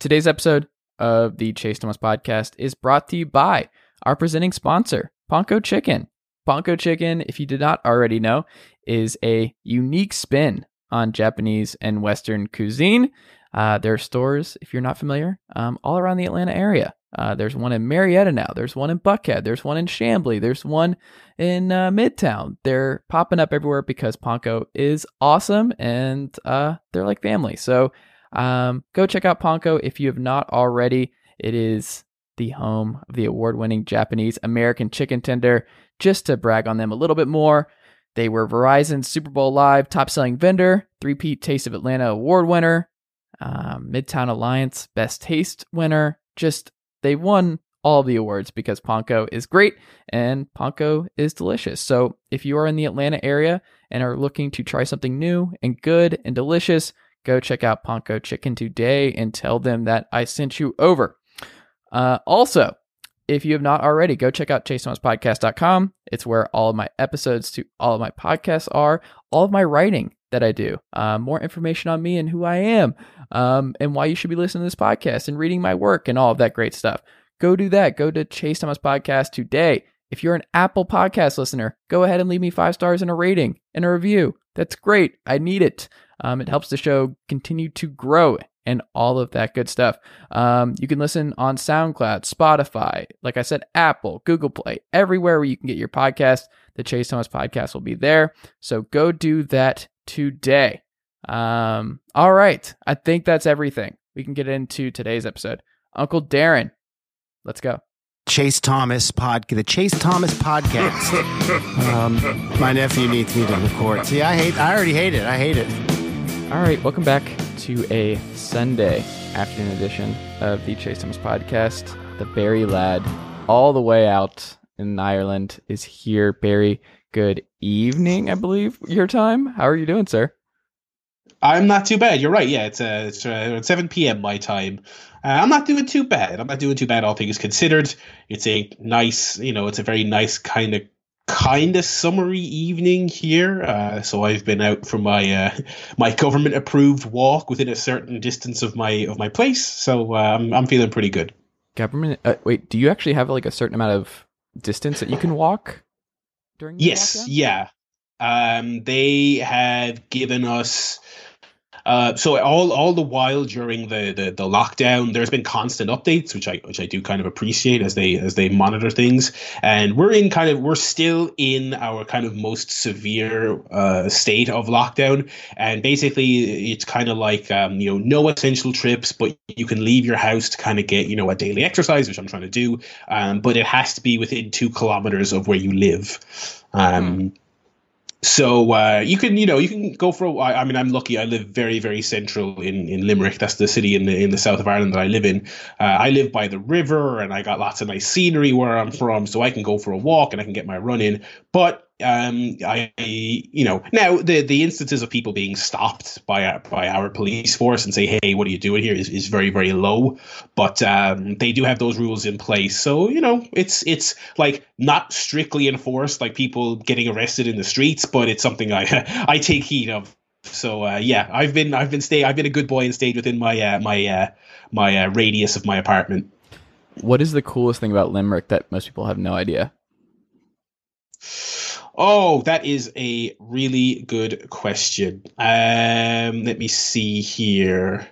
Today's episode of the Chase Thomas podcast is brought to you by our presenting sponsor, Ponko Chicken. Ponko Chicken, if you did not already know, is a unique spin on Japanese and Western cuisine. Uh, there are stores, if you're not familiar, um, all around the Atlanta area. Uh, there's one in Marietta now. There's one in Buckhead. There's one in Chamblee. There's one in uh, Midtown. They're popping up everywhere because Ponko is awesome and uh, they're like family. So um, go check out Ponko if you have not already. It is the home of the award winning Japanese American chicken tender. Just to brag on them a little bit more, they were Verizon's Super Bowl Live top selling vendor, three Peat Taste of Atlanta award winner, um, Midtown Alliance Best Taste winner. Just they won all the awards because Ponko is great and Ponko is delicious. So if you are in the Atlanta area and are looking to try something new and good and delicious, go check out Ponko Chicken today and tell them that I sent you over. Uh, also, if you have not already, go check out chasethomaspodcast.com. It's where all of my episodes to all of my podcasts are, all of my writing that I do, uh, more information on me and who I am, um, and why you should be listening to this podcast and reading my work and all of that great stuff. Go do that. Go to Chase Thomas Podcast today. If you're an Apple Podcast listener, go ahead and leave me five stars and a rating and a review. That's great. I need it. Um, it helps the show continue to grow and all of that good stuff. Um, you can listen on SoundCloud, Spotify, like I said, Apple, Google Play, everywhere where you can get your podcast. The Chase Thomas podcast will be there. So go do that today. Um, all right. I think that's everything. We can get into today's episode. Uncle Darren, let's go. Chase Thomas pod, the Chase Thomas podcast. um, my nephew needs me to record. See, I hate. I already hate it. I hate it. All right, welcome back to a Sunday afternoon edition of the Chase Thomas podcast. The Barry lad, all the way out in Ireland, is here. Barry, good evening, I believe your time. How are you doing, sir? I'm not too bad. You're right. Yeah, it's uh, it's uh, 7 p.m. my time. Uh, I'm not doing too bad. I'm not doing too bad, all things considered. It's a nice, you know, it's a very nice kind of kind of summery evening here. Uh, so I've been out for my uh, my government approved walk within a certain distance of my of my place. So uh, I'm I'm feeling pretty good. Government? Uh, wait, do you actually have like a certain amount of distance that you can walk during? The yes, lockdown? yeah. Um, they have given us uh, so all all the while during the, the the lockdown, there's been constant updates, which I which I do kind of appreciate as they as they monitor things. And we're in kind of we're still in our kind of most severe uh, state of lockdown. And basically, it's kind of like um, you know no essential trips, but you can leave your house to kind of get you know a daily exercise, which I'm trying to do. Um, but it has to be within two kilometers of where you live. Um, Hmm. So uh, you can, you know, you can go for. A, I I mean, I'm lucky. I live very, very central in, in Limerick. That's the city in the in the south of Ireland that I live in. Uh, I live by the river, and I got lots of nice scenery where I'm from, so I can go for a walk and I can get my run in. But um, I, you know, now the the instances of people being stopped by our, by our police force and say, "Hey, what are you doing here?" is, is very very low. But um, they do have those rules in place, so you know, it's it's like not strictly enforced, like people getting arrested in the streets, but it's something I I take heed of. So uh, yeah, I've been I've been stay I've been a good boy and stayed within my uh, my uh, my uh, radius of my apartment. What is the coolest thing about Limerick that most people have no idea? Oh, that is a really good question. Um, let me see here.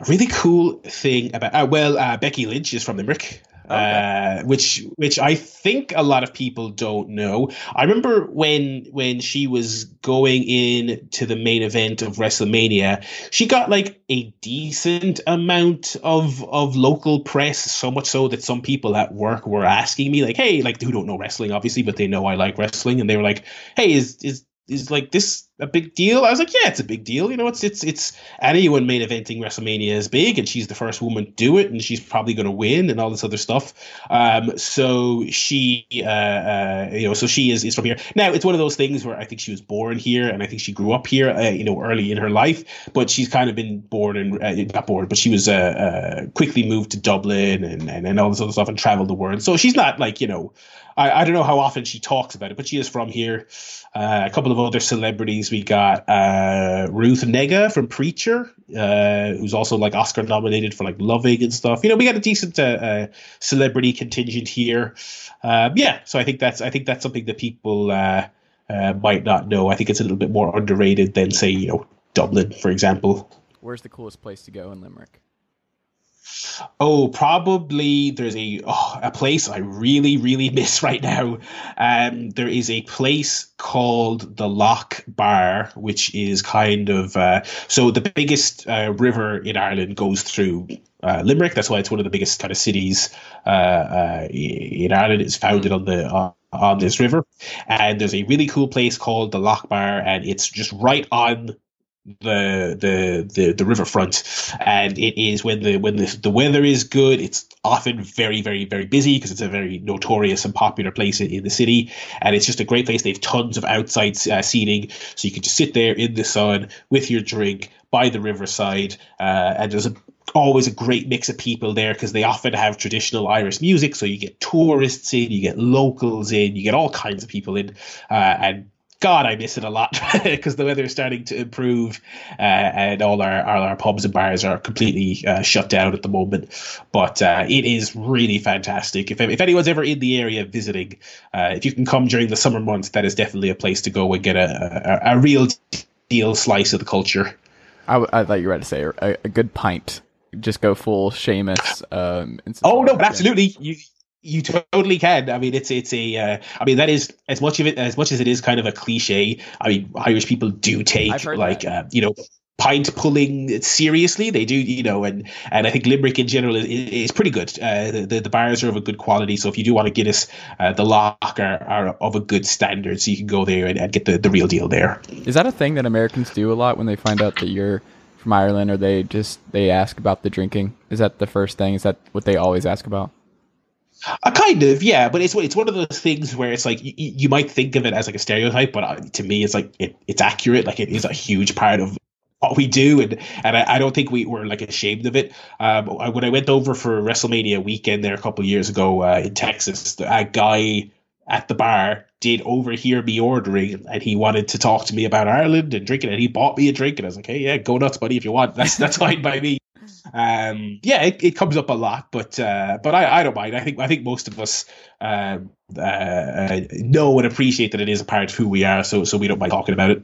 A really cool thing about uh, well, uh, Becky Lynch is from Limerick. Uh, which which I think a lot of people don't know. I remember when when she was going in to the main event of WrestleMania, she got like a decent amount of of local press, so much so that some people at work were asking me like, "Hey, like who don't know wrestling obviously, but they know I like wrestling," and they were like, "Hey, is is is like this a big deal. I was like, yeah, it's a big deal. You know, it's it's it's anyone main eventing WrestleMania is big, and she's the first woman to do it, and she's probably going to win, and all this other stuff. Um, so she, uh, uh, you know, so she is is from here. Now it's one of those things where I think she was born here, and I think she grew up here, uh, you know, early in her life, but she's kind of been born and uh, not born, but she was uh, uh, quickly moved to Dublin and, and and all this other stuff and traveled the world. So she's not like you know I, I don't know how often she talks about it, but she is from here. Uh, a couple of other celebrities. We got uh, Ruth Negga from Preacher, uh, who's also like Oscar nominated for like Loving and stuff. You know, we got a decent uh, uh, celebrity contingent here. Um, yeah, so I think that's I think that's something that people uh, might not know. I think it's a little bit more underrated than say you know Dublin, for example. Where's the coolest place to go in Limerick? Oh, probably there's a oh, a place I really really miss right now. Um, there is a place called the Locke Bar, which is kind of uh, so the biggest uh, river in Ireland goes through uh, Limerick. That's why it's one of the biggest kind of cities uh, uh, in Ireland. It's founded on the on this river, and there's a really cool place called the Locke Bar, and it's just right on the the the the riverfront, and it is when the when the, the weather is good, it's often very very very busy because it's a very notorious and popular place in, in, the city, and it's just a great place. They have tons of outside uh, seating, so you can just sit there in the sun with your drink by the riverside, uh, and there's a always a great mix of people there because they often have traditional Irish music. So you get tourists in, you get locals in, you get all kinds of people in, uh, and God, I miss it a lot because the weather is starting to improve, uh, and all our all our pubs and bars are completely uh, shut down at the moment. But uh, it is really fantastic. If if anyone's ever in the area visiting, uh, if you can come during the summer months, that is definitely a place to go and get a a, a real deal slice of the culture. I, I thought you were about to say a, a good pint. Just go full Seamus. Um, oh no, absolutely. You you totally can. I mean, it's it's a. Uh, I mean, that is as much of it as much as it is kind of a cliche. I mean, Irish people do take like uh, you know pint pulling seriously. They do, you know, and and I think Limerick in general is, is pretty good. Uh, the the bars are of a good quality. So if you do want a Guinness, uh, the Locke are, are of a good standard. So you can go there and, and get the, the real deal there. Is that a thing that Americans do a lot when they find out that you're from Ireland, or they just they ask about the drinking? Is that the first thing? Is that what they always ask about? A kind of, yeah, but it's it's one of those things where it's like you, you might think of it as like a stereotype, but uh, to me, it's like it, it's accurate. Like it is a huge part of what we do, and and I, I don't think we were like ashamed of it. Um, when I went over for WrestleMania weekend there a couple years ago uh, in Texas, a guy at the bar did overhear me ordering and he wanted to talk to me about Ireland and drinking and he bought me a drink and I was like, Hey yeah, go nuts, buddy, if you want. That's that's fine by me. Um, yeah, it, it comes up a lot, but uh, but I, I don't mind. I think I think most of us uh, uh, know and appreciate that it is a part of who we are, so so we don't mind talking about it.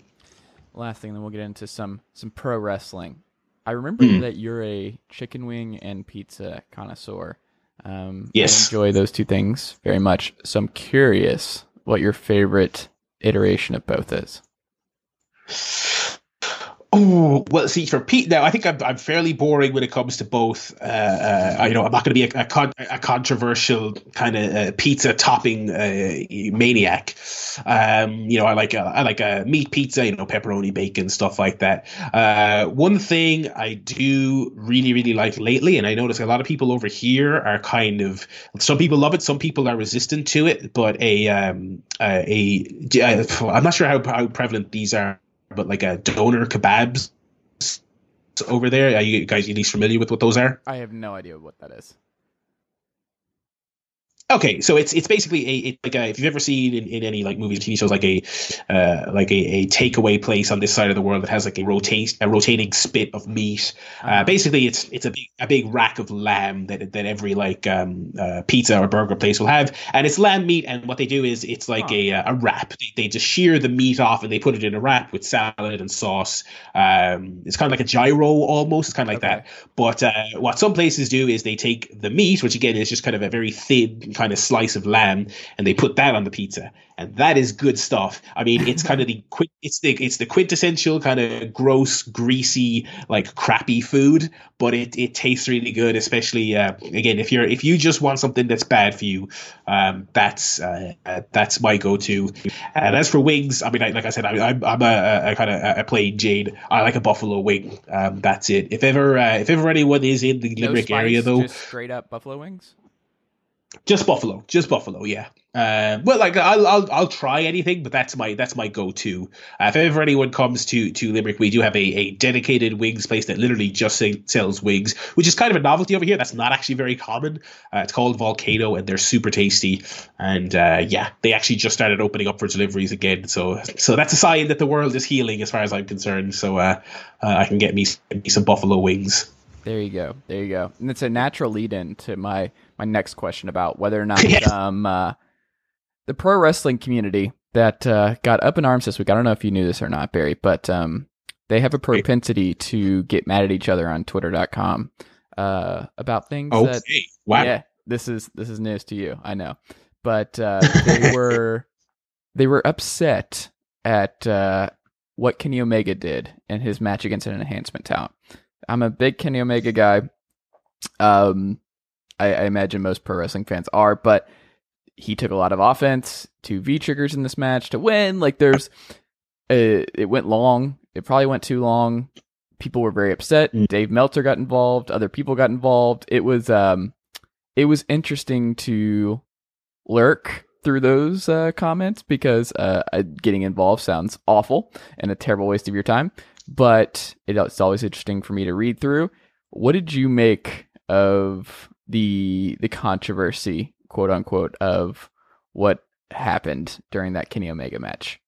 Last thing, then we'll get into some some pro wrestling. I remember mm. that you're a chicken wing and pizza connoisseur. Um, yes, I enjoy those two things very much. So I'm curious what your favorite iteration of both is. Oh well, see for Pete now, I think I'm, I'm fairly boring when it comes to both. Uh, uh, you know, I'm not going to be a, a, con- a, controversial kind of uh, pizza topping uh, maniac. Um, you know, I like a, I like a meat pizza, you know, pepperoni, bacon, stuff like that. Uh, one thing I do really really like lately, and I notice a lot of people over here are kind of some people love it, some people are resistant to it, but a um, a, a I'm not sure how how prevalent these are but like a doner kebabs over there. Are you guys at least familiar with what those are? I have no idea what that is. Okay, so it's it's basically a it, like a, if you've ever seen in, in any like movies, TV shows, like a uh, like a, a takeaway place on this side of the world that has like a rotate a rotating spit of meat. Uh, uh-huh. basically, it's it's a big a big rack of lamb that that every like um, uh, pizza or burger place will have, and it's lamb meat. And what they do is it's like huh. a a wrap. They, they, just shear the meat off and they put it in a wrap with salad and sauce. Um, it's kind of like a gyro almost. It's kind of like okay. that. But uh, what some places do is they take the meat, which again is just kind of a very thin kind of slice of lamb and they put that on the pizza and that is good stuff. I mean, it's kind of the it's the it's the quintessential kind of gross, greasy, like crappy food, but it, it tastes really good. Especially uh, again, if you're if you just want something that's bad for you, um, that's uh, uh, that's my go-to. And as for wings, I mean, I, like I said, I, I'm, I'm a, a kind of a plain Jane. I like a buffalo wing. Um, that's it. If ever uh, if ever anyone is in the Limerick no spice, area, though, just straight up buffalo wings. Just buffalo, just buffalo, yeah. Uh, well, like I'll, I'll I'll try anything, but that's my that's my go-to. Uh, if ever anyone comes to to Limerick, we do have a, a dedicated wings place that literally just sells wings, which is kind of a novelty over here. That's not actually very common. Uh, it's called Volcano, and they're super tasty. And uh, yeah, they actually just started opening up for deliveries again. So so that's a sign that the world is healing, as far as I'm concerned. So uh, uh, I can get me, me some buffalo wings. There you go. There you go. And it's a natural lead-in to my my next question about whether or not yes. um, uh, the pro wrestling community that uh, got up in arms this week. I don't know if you knew this or not, Barry, but um, they have a propensity to get mad at each other on Twitter.com uh, about things. Okay. That, wow. Yeah, this is this is news to you. I know, but uh, they were they were upset at uh, what Kenny Omega did in his match against an enhancement talent. I'm a big Kenny Omega guy. Um, I, I imagine most pro wrestling fans are, but he took a lot of offense, to V triggers in this match to win. Like there's, uh, it went long. It probably went too long. People were very upset. Mm. Dave Meltzer got involved. Other people got involved. It was, um, it was interesting to lurk through those uh, comments because uh, getting involved sounds awful and a terrible waste of your time. But it's always interesting for me to read through. What did you make of the the controversy, quote unquote, of what happened during that Kenny Omega match?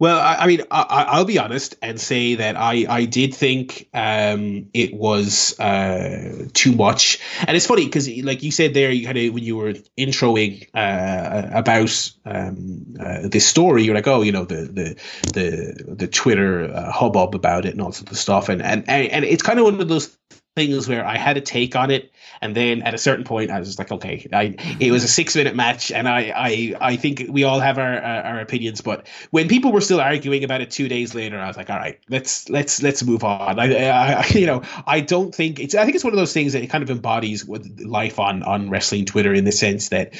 Well, I, I mean, I, will be honest and say that I, I did think um, it was uh, too much, and it's funny because, like you said there, you kind of when you were introing uh, about um, uh, this story, you're like, oh, you know, the the the the Twitter uh, hubbub about it and all sorts of stuff, and and and it's kind of one of those things where I had a take on it, and then at a certain point, I was like, okay, I, it was a six minute match, and I, I, I think we all have our, our, our opinions. But when people were still arguing about it two days later, I was like, all right, let's let's let's move on. I, I you know, I don't think it's. I think it's one of those things that it kind of embodies with life on on wrestling Twitter in the sense that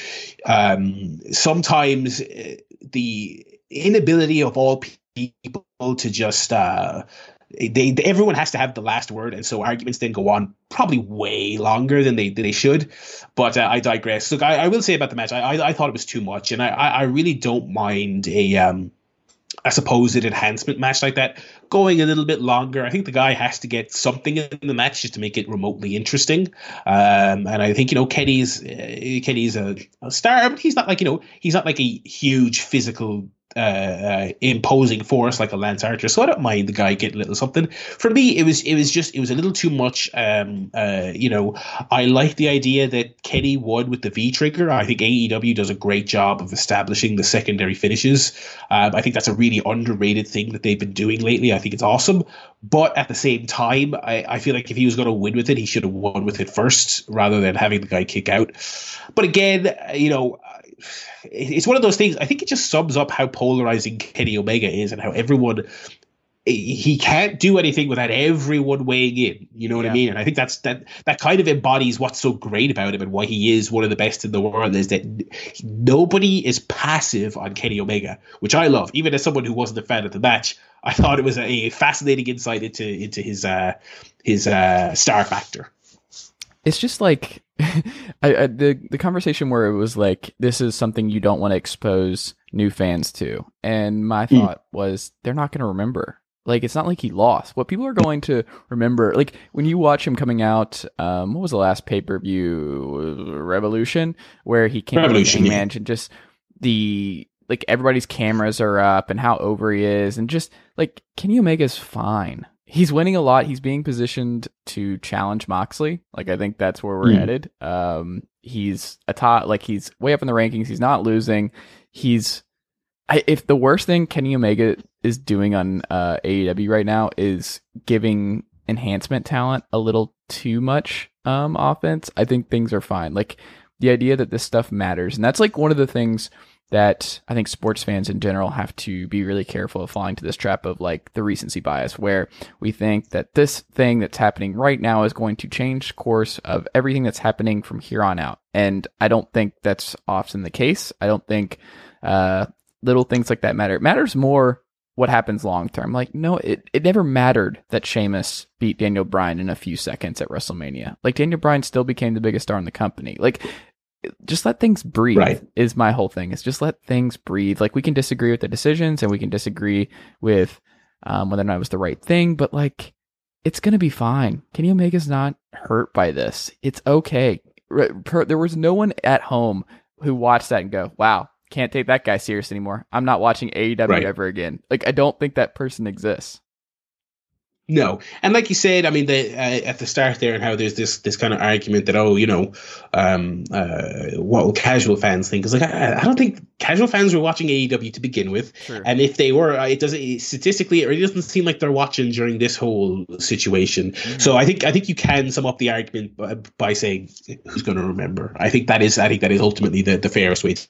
um, sometimes uh, the inability of all people to just uh, they, everyone has to have the last word, and so arguments then go on probably way longer than they than they should. But uh, I digress. Look, I, I, will say about the match, I, I, I thought it was too much, and I I really don't mind a um a supposed enhancement match like that going a little bit longer. I think the guy has to get something in the match just to make it remotely interesting. Um, and I think you know Kenny's uh, Kenny's a, a star, but he's not like you know he's not like a huge physical uh, uh, imposing force like a Lance Archer. So I don't mind the guy getting a little something. For me, it was it was just it was a little too much. Um, uh, you know, I like the idea that Kenny won with the V trigger. I think AEW does a great job of establishing the secondary finishes. Um, I think that's a really underrated thing that they've been doing lately. I think it's awesome. But at the same time, I, I feel like if he was going to win with it, he should have won with it first rather than having the guy kick out. But again, you know it's one of those things. I think it just sums up how polarizing Kenny Omega is and how everyone he can't do anything without everyone weighing in. You know what yeah. I mean? And I think that's that that kind of embodies what's so great about him and why he is one of the best in the world is that nobody is passive on Kenny Omega, which I love. Even as someone who wasn't a fan of the match, I thought it was a fascinating insight into into his uh his uh star factor. It's just like I, I, the the conversation where it was like this is something you don't want to expose new fans to, and my hmm. thought mm. was they're not going to remember. Like it's not like he lost. What people are going to remember, like when you watch him coming out, um, what was the last pay per view? Revolution, where he came Revolution, yeah. and just the like everybody's cameras are up and how over he is, and just like Kenny Omega's fine he's winning a lot. He's being positioned to challenge Moxley. Like I think that's where we're mm. headed. Um, he's a top, like he's way up in the rankings. He's not losing. He's I, if the worst thing Kenny Omega is doing on uh, AEW right now is giving enhancement talent a little too much um, offense, I think things are fine. Like the idea that this stuff matters, and that's like one of the things that I think sports fans in general have to be really careful of falling to this trap of like the recency bias, where we think that this thing that's happening right now is going to change course of everything that's happening from here on out. And I don't think that's often the case. I don't think uh, little things like that matter. It matters more what happens long term. Like, no, it, it never mattered that Sheamus beat Daniel Bryan in a few seconds at WrestleMania. Like, Daniel Bryan still became the biggest star in the company. Like, just let things breathe Right. is my whole thing. Is just let things breathe. Like we can disagree with the decisions and we can disagree with um, whether or not it was the right thing, but like it's gonna be fine. Kenny Omega's not hurt by this. It's okay. There was no one at home who watched that and go, "Wow, can't take that guy serious anymore. I'm not watching AEW Right. ever again." Like I don't think that person exists. No, and like you said, I mean, the uh, at the start there, and how there's this this kind of argument that oh, you know, um, uh, what will casual fans think? Because like I, I don't think casual fans were watching AEW to begin with, Sure. and if they were, it doesn't statistically, it really doesn't seem like they're watching during this whole situation. So I think I think you can sum up the argument by, by saying who's going to remember. I think that is I think that is ultimately the, the fairest way. To,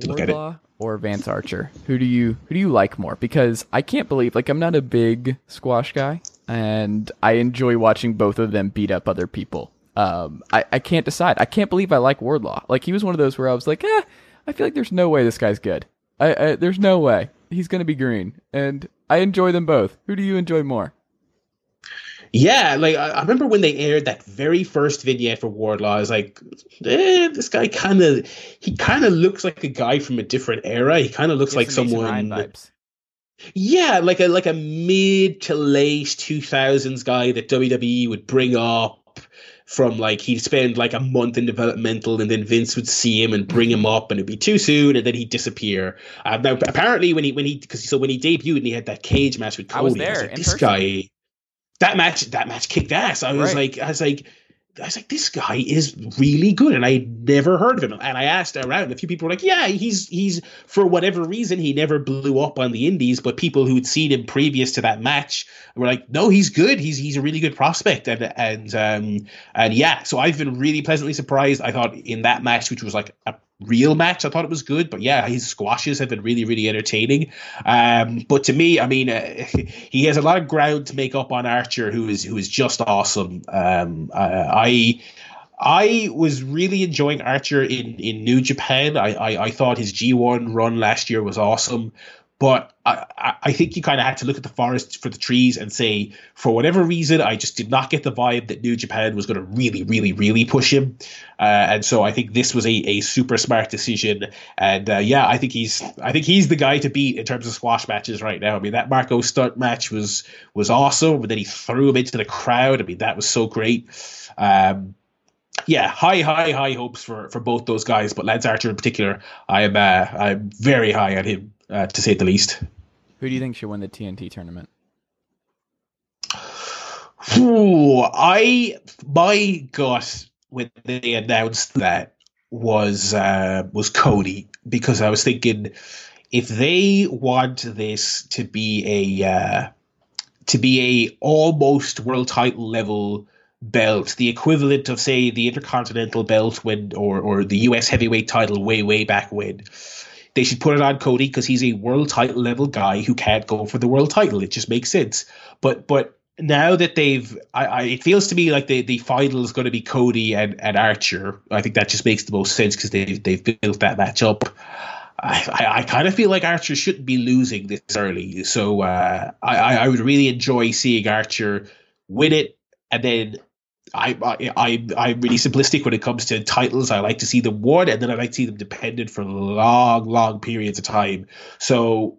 to look at it. Or Lance Archer? Who do you who do you like more? Because I can't believe like I'm not a big squash guy, and I enjoy watching both of them beat up other people. Um, I I can't decide. I can't believe I like Wardlow. Like he was one of those where I was like, eh, I feel like there's no way this guy's good. I, I there's no way he's gonna be green, and I enjoy them both. Who do you enjoy more? Yeah, like I, I remember when they aired that very first vignette for Wardlow. I was like, eh, this guy kind of he kind of looks like a guy from a different era. He kind of looks like Some Mason Ryan someone, yeah, like a like a mid to late two thousands guy that WWE would bring up from like he'd spend like a month in developmental and then Vince would see him and bring him up and it'd be too soon and then he'd disappear. Uh, now apparently when he when he because so when he debuted and he had that cage match with Cody, I was I there like, this person. guy that match that match kicked ass. I was Right. like I was like I was like, this guy is really good, and I never heard of him. And I asked around, a few people were like, yeah, he's he's for whatever reason he never blew up on the Indies, but people who'd seen him previous to that match were like, no, he's good. He's he's a really good prospect, and and um and yeah, so I've been really pleasantly surprised. I thought in that match, which was like a real match, I thought it was good, but yeah, his squashes have been really really entertaining. Um, but to me, I mean, uh, he has a lot of ground to make up on Archer, who is who is just awesome. Um, I. I was really enjoying Archer in, in New Japan. I, I, I thought his G1 run last year was awesome. But I, I- think you kind of had to look at the forest for the trees and say, for whatever reason, I just did not get the vibe that New Japan was going to really, really, really push him. Uh, and so I think this was a, a super smart decision. And uh, yeah, I think he's I think he's the guy to beat in terms of squash matches right now. I mean, that Marko Stunt match was was awesome, but then he threw him into the crowd. I mean, that was so great. Um, yeah, high, high, high hopes for for both those guys, but Lance Archer in particular, I am uh, I'm very high on him uh, to say the least. Who do you think should win the TNT tournament? Ooh, I my gut when they announced that was uh, was Cody because I was thinking if they want this to be a uh, to be a almost world title level belt, the equivalent of say the Intercontinental belt when or or the US heavyweight title way way back when. They should put it on Cody because he's a world title level guy who can't go for the world title. It just makes sense. But but now that they've, I, I it feels to me like the the final is going to be Cody and, and Archer. I think that just makes the most sense because they've they've built that match up. I, I, I kind of feel like Archer shouldn't be losing this early, so uh, I I I would really enjoy seeing Archer win it, and then I, I I'm really simplistic when it comes to titles. I like to see them won, and then I like to see them dependent for long, long periods of time. So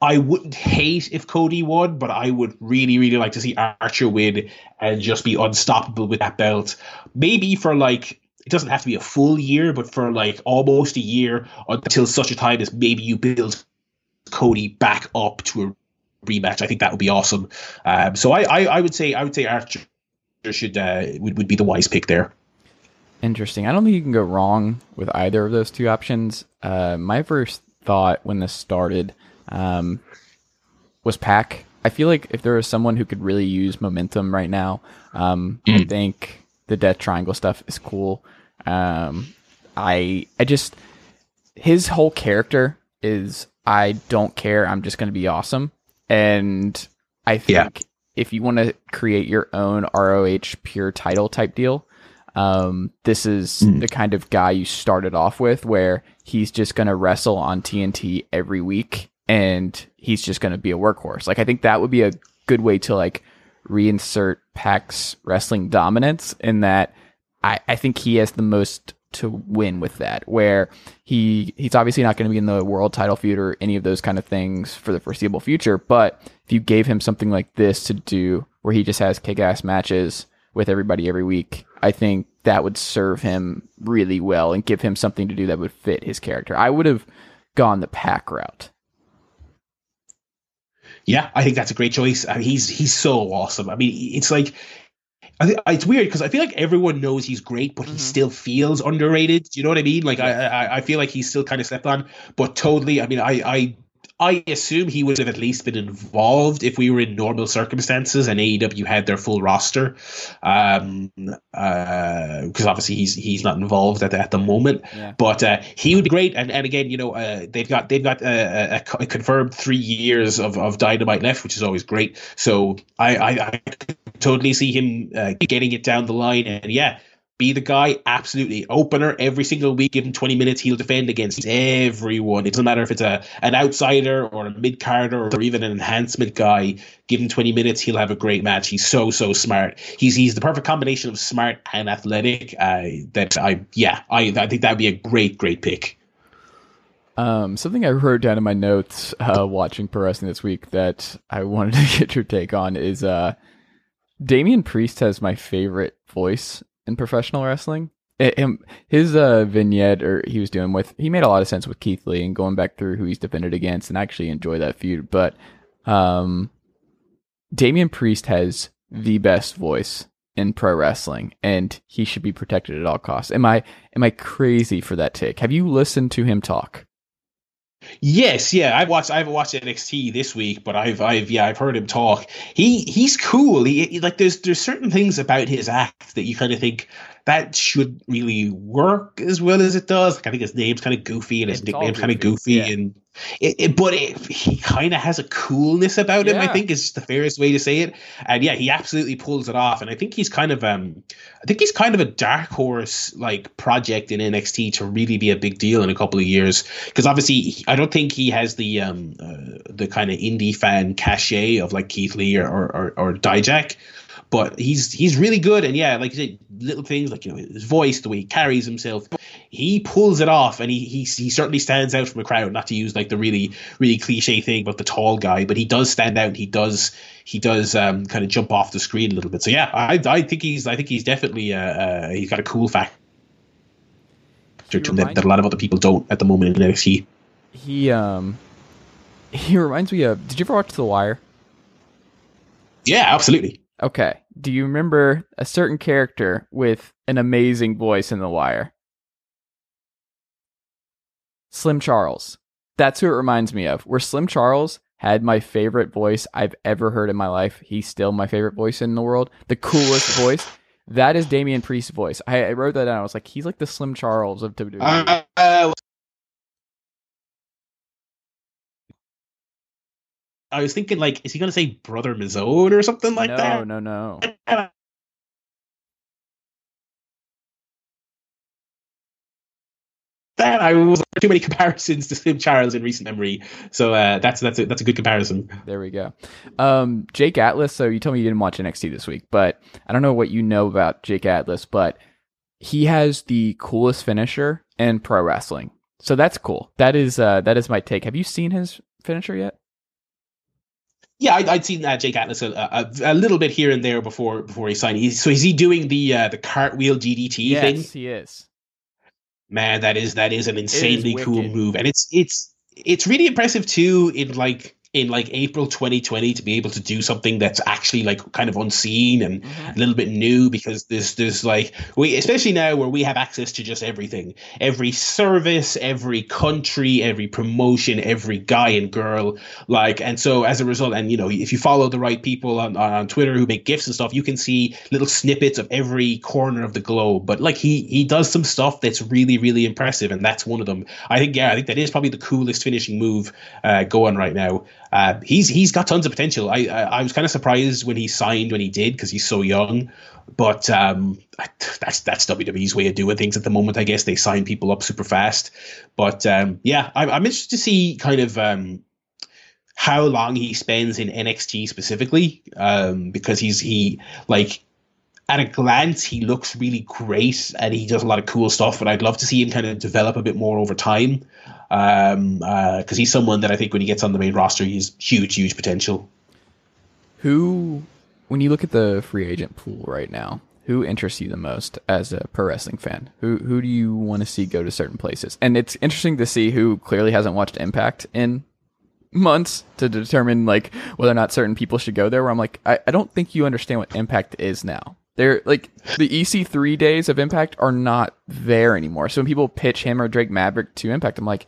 I wouldn't hate if Cody won, but I would really, really like to see Archer win and just be unstoppable with that belt. Maybe for like it doesn't have to be a full year, but for like almost a year until such a time as maybe you build Cody back up to a rematch. I think that would be awesome. Um, so I, I I would say I would say Archer should uh, would, would be the wise pick there. Interesting. I don't think you can go wrong with either of those two options. Uh, my first thought when this started um, was PAC. I feel like if there was someone who could really use momentum right now, um, I think the Death Triangle stuff is cool. Um, I I just his whole character is I don't care. I'm just going to be awesome, and I think Yeah. If you want to create your own ROH pure title type deal, um, this is Mm. the kind of guy you started off with, where he's just going to wrestle on TNT every week, and he's just going to be a workhorse. Like I think that would be a good way to like reinsert Pac's wrestling dominance in that I, I think he has the most to win with that where he he's obviously not going to be in the world title feud or any of those kind of things for the foreseeable future but if you gave him something like this to do where he just has kick-ass matches with everybody every week i think that would serve him really well and give him something to do that would fit his character i would have gone the PAC route Yeah, I think that's a great choice. I mean, he's he's so awesome. I mean, it's like I think it's weird because I feel like everyone knows he's great, but he Mhm. still feels underrated. Do you know what I mean? Like I, I I feel like he's still kind of slept on, but totally. I mean, I I. I assume he would have at least been involved if we were in normal circumstances and AEW had their full roster, um, because obviously he's he's not involved at the, at the moment. yeah But uh, he would be great, and, and again, you know, uh, they've got they've got uh, a, a, a confirmed three years of, of dynamite left, which is always great. So I I, I totally see him uh, getting it down the line, and yeah, be the guy. Absolutely, opener every single week. Give him twenty minutes, he'll defend against everyone. It doesn't matter if it's a an outsider or a mid carder or even an enhancement guy. Give him twenty minutes, he'll have a great match. He's so so smart. He's he's the perfect combination of smart and athletic. Uh, that I yeah I I think that'd be a great great pick. Um, something I wrote down in my notes uh, watching pro wrestling this week that I wanted to get your take on is uh, Damian Priest has my favorite voice in professional wrestling. Him- his uh, vignette or he was doing with he made a lot of sense with Keith Lee and going back through who he's defended against and actually enjoy that feud. But um, Damian Priest has the best voice in pro wrestling and he should be protected at all costs. Am I am I crazy for that take? Have you listened to him talk? Yes, yeah, I've watched. I haven't watched NXT this week, but I've, I've, yeah, I've heard him talk. He, he's cool. He, like, there's, there's certain things about his act that you kind of think that should really work as well as it does. Like, I think his name's kind of goofy and his It's nickname's kind of goofy, goofy, yeah. and it, it, but it, he kind of has a coolness about him. I think is the fairest way to say it. And yeah, he absolutely pulls it off. And I think he's kind of, um, I think he's kind of a dark horse like project in NXT to really be a big deal in a couple of years. Because obviously, I don't think he has the um uh, the kind of indie fan cachet of like Keith Lee or or, or, or Dijak. But he's he's really good, and yeah, like you said, little things like you know his voice, the way he carries himself, he pulls it off, and he he he certainly stands out from a crowd. Not to use like the really really cliche thing about the tall guy, but he does stand out. He does he does um, kind of jump off the screen a little bit. So yeah, I I think he's I think he's definitely uh, uh he's got a cool factor that, that a lot of other people don't at the moment in NXT. He um he reminds me of did you ever watch The Wire? Yeah, absolutely. Okay. Do you remember a certain character with an amazing voice in The Wire? Slim Charles. That's who it reminds me of. Where Slim Charles had my favorite voice I've ever heard in my life. He's still my favorite voice in the world. The coolest voice. That is Damian Priest's voice. I, I wrote that down. I was like, he's like the Slim Charles of WWE. Uh, I was thinking, like, is he going to say Brother Mouzone or something like no, that? no, no. No. That I was too many comparisons to Slim Charles in recent memory, so uh, that's that's a, that's a good comparison. There we go. Um, Jake Atlas. So you told me you didn't watch NXT this week, but I don't know what you know about Jake Atlas, but he has the coolest finisher in pro wrestling. So that's cool. That is uh, that is my take. Have you seen his finisher yet? Yeah, I'd, I'd seen uh, Jake Atlas a, a, a little bit here and there before before he signed. He's, so is he doing the uh, the cartwheel GDT yes, thing? he is. Man, that is that is an insanely cool move, and it's it's it's really impressive too. In like in like April 2020 to be able to do something that's actually like kind of unseen and mm-hmm. a little bit new because there's there's like we especially now where we have access to just everything. Every service every country every promotion every guy and girl like and so as a result and you know if you follow the right people on, on Twitter who make gifs and stuff you can see little snippets of every corner of the globe. But like he he does some stuff that's really really impressive and that's one of them. I think yeah I think that is probably the coolest finishing move uh, going right now uh, he's he's got tons of potential. I I, I was kind of surprised when he signed when he did because he's so young, but um, that's that's WWE's way of doing things at the moment. I guess they sign people up super fast, but um, yeah, I, I'm interested to see kind of um, how long he spends in NXT specifically, um, because he's he like at a glance, he looks really great and he does a lot of cool stuff. But I'd love to see him kind of develop a bit more over time because um, uh, he's someone that I think when he gets on the main roster, he's huge, huge potential. Who, when you look at the free agent pool right now, who interests you the most as a pro wrestling fan? Who who do you want to see go to certain places? And it's interesting to see who clearly hasn't watched Impact in months to determine like whether or not certain people should go there. Where I'm like, I, I don't think you understand what Impact is now. They're like the EC3 days of Impact are not there anymore. So when people pitch him or Drake Maverick to Impact, I'm like,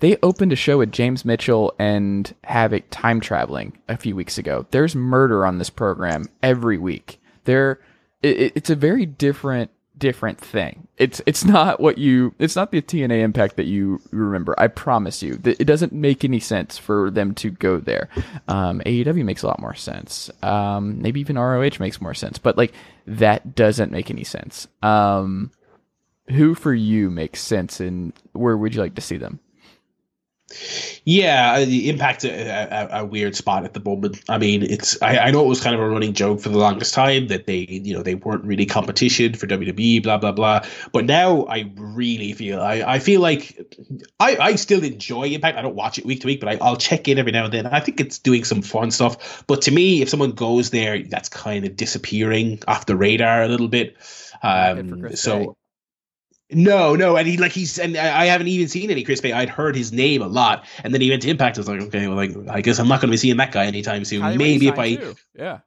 they opened a show with James Mitchell and Havok time traveling a few weeks ago. There's murder on this program every week. There, it, it's a very different different thing. It's it's not what you it's not the TNA impact that you remember. I promise you. It doesn't make any sense for them to go there. Um, AEW makes a lot more sense. Um, maybe even ROH makes more sense, but like that doesn't make any sense. Um, who for you makes sense, and where would you like to see them? Yeah, the impact a, a, a, weird spot at the moment. I mean, it's I, I, know it was kind of a running joke for the longest time that they you know they weren't really competition for WWE, blah blah blah. But now I really feel I, I feel like I, I still enjoy Impact. I don't watch it week to week, but I, I'll check in every now and then. I think it's doing some fun stuff. But to me, if someone goes there, that's kind of disappearing off the radar a little bit. Um, so no, no, and he like he's and I haven't even seen any Chris Bey. I'd heard his name a lot, and then he went to Impact. I was like, okay, well, like I guess I'm not going to be seeing that guy anytime soon. Maybe if I, too. yeah,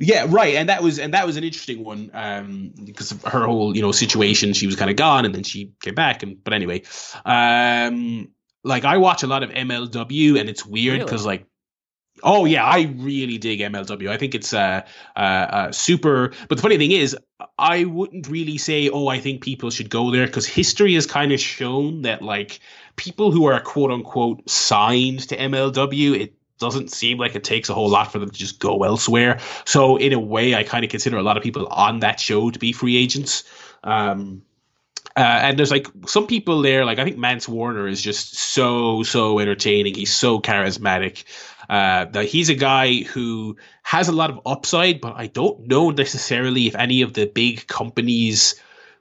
yeah, right. And that was and that was an interesting one um, because of her whole you know situation. She was kind of gone, and then she came back. And but anyway, um, like I watch a lot of MLW, and it's weird because really? like Oh yeah, I really dig MLW. I think it's uh, uh, uh, super. But the funny thing is, I wouldn't really say, oh, I think people should go there because history has kind of shown that like people who are quote unquote signed to MLW, it doesn't seem like it takes a whole lot for them to just go elsewhere. So in a way, I kind of consider a lot of people on that show to be free agents. Um, uh, and there's like some people there, like I think Mance Warner is just so so entertaining. He's so charismatic. Uh, that he's a guy who has a lot of upside, but I don't know necessarily if any of the big companies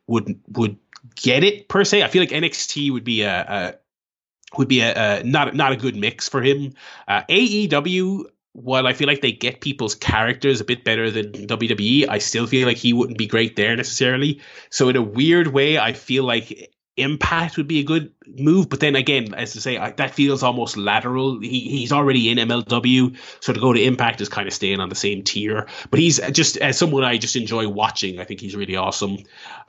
would would get it per se. I feel like NXT would be a, a would be a, a, not not a good mix for him. Uh, AEW, while I feel like they get people's characters a bit better than WWE, I still feel like he wouldn't be great there necessarily. So in a weird way, I feel like Impact would be a good move, but then again, as to say, I, that feels almost lateral. He, he's already in MLW, so to go to Impact is kind of staying on the same tier. But he's just as someone I just enjoy watching. I think he's really awesome.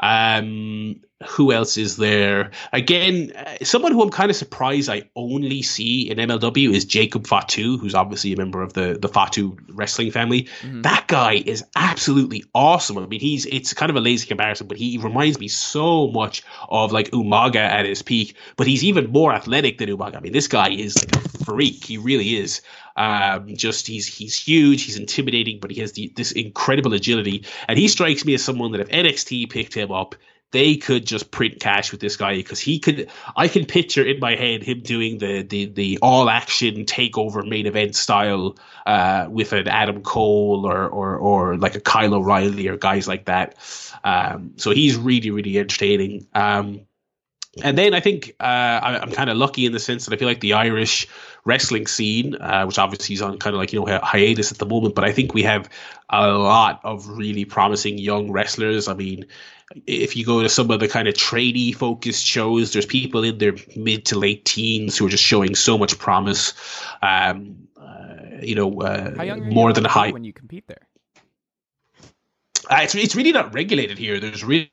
Um, who else is there? Again, uh, someone who I'm kind of surprised I only see in MLW is Jacob Fatu, who's obviously a member of the the Fatu wrestling family. Mm-hmm. That guy is absolutely awesome. I mean, he's it's kind of a lazy comparison, but he reminds me so much of like Umaga at his peak. But he's even more athletic than Umaga. I mean, this guy is like a freak. He really is. Um, just he's he's huge, he's intimidating, but he has the, this incredible agility, and he strikes me as someone that if NXT picked him up, they could just print cash with this guy because he could I can picture in my head him doing the the, the all action takeover main event style uh, with an Adam Cole or, or or like a Kyle O'Reilly or guys like that. Um, so he's really really entertaining. Um, and then I think uh, I, am kind of lucky in the sense that I feel like the Irish wrestling scene, uh, which obviously is on kind of like you know hiatus at the moment, but I think we have a lot of really promising young wrestlers. I mean, if you go to some of the kind of tradie focused shows, there's people in their mid to late teens who are just showing so much promise. Um, uh, you know, uh, are you more than high. when you compete there? Uh, it's it's really not regulated here. There's really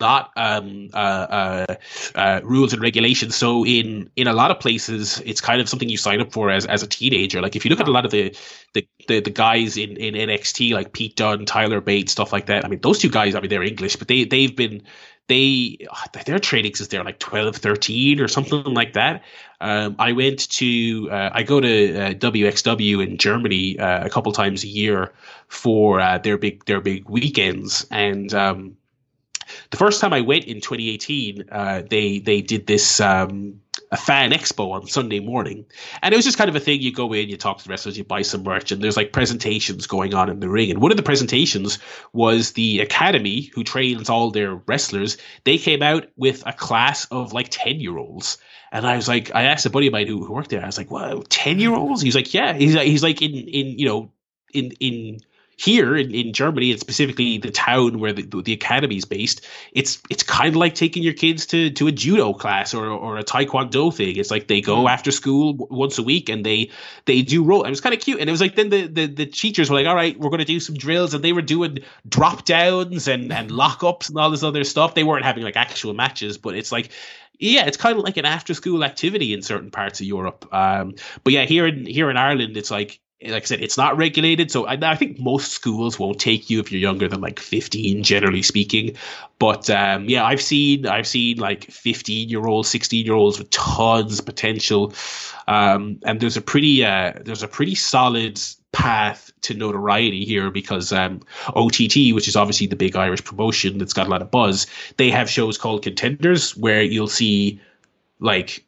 not um, uh, uh, uh, rules and regulations. So in in a lot of places, it's kind of something you sign up for as, as a teenager. Like if you look at a lot of the the, the, the guys in, in NXT, like Pete Dunne, Tyler Bates, stuff like that. I mean, those two guys. I mean, they're English, but they they've been they their training is they're like 12 13 or something like that um, i went to uh, i go to uh, wxw in germany uh, a couple times a year for uh, their big their big weekends and um, the first time I went in 2018, uh, they they did this um, a fan expo on Sunday morning, and it was just kind of a thing. You go in, you talk to the wrestlers, you buy some merch, and there's like presentations going on in the ring. And one of the presentations was the academy who trains all their wrestlers. They came out with a class of like 10 year olds. And I was like, I asked a buddy of mine who, who worked there. I was like, "Wow, ten year olds?" He's like, "Yeah." He's like, he's like in in you know in in here in, in Germany and specifically the town where the, the academy is based, it's it's kind of like taking your kids to, to a judo class or, or a taekwondo thing. It's like they go after school once a week and they they do roll. It was kind of cute, and it was like then the, the, the teachers were like, "All right, we're going to do some drills," and they were doing drop downs and and lock ups and all this other stuff. They weren't having like actual matches, but it's like yeah, it's kind of like an after school activity in certain parts of Europe. Um, but yeah, here in here in Ireland, it's like like I said, it's not regulated. So I, I, think most schools won't take you if you're younger than like 15, generally speaking. But um, yeah, I've seen I've seen like 15 year olds, 16 year olds with tons of potential, um, and there's a pretty uh, there's a pretty solid path to notoriety here because um, OTT, which is obviously the big Irish promotion that's got a lot of buzz, they have shows called Contenders where you'll see like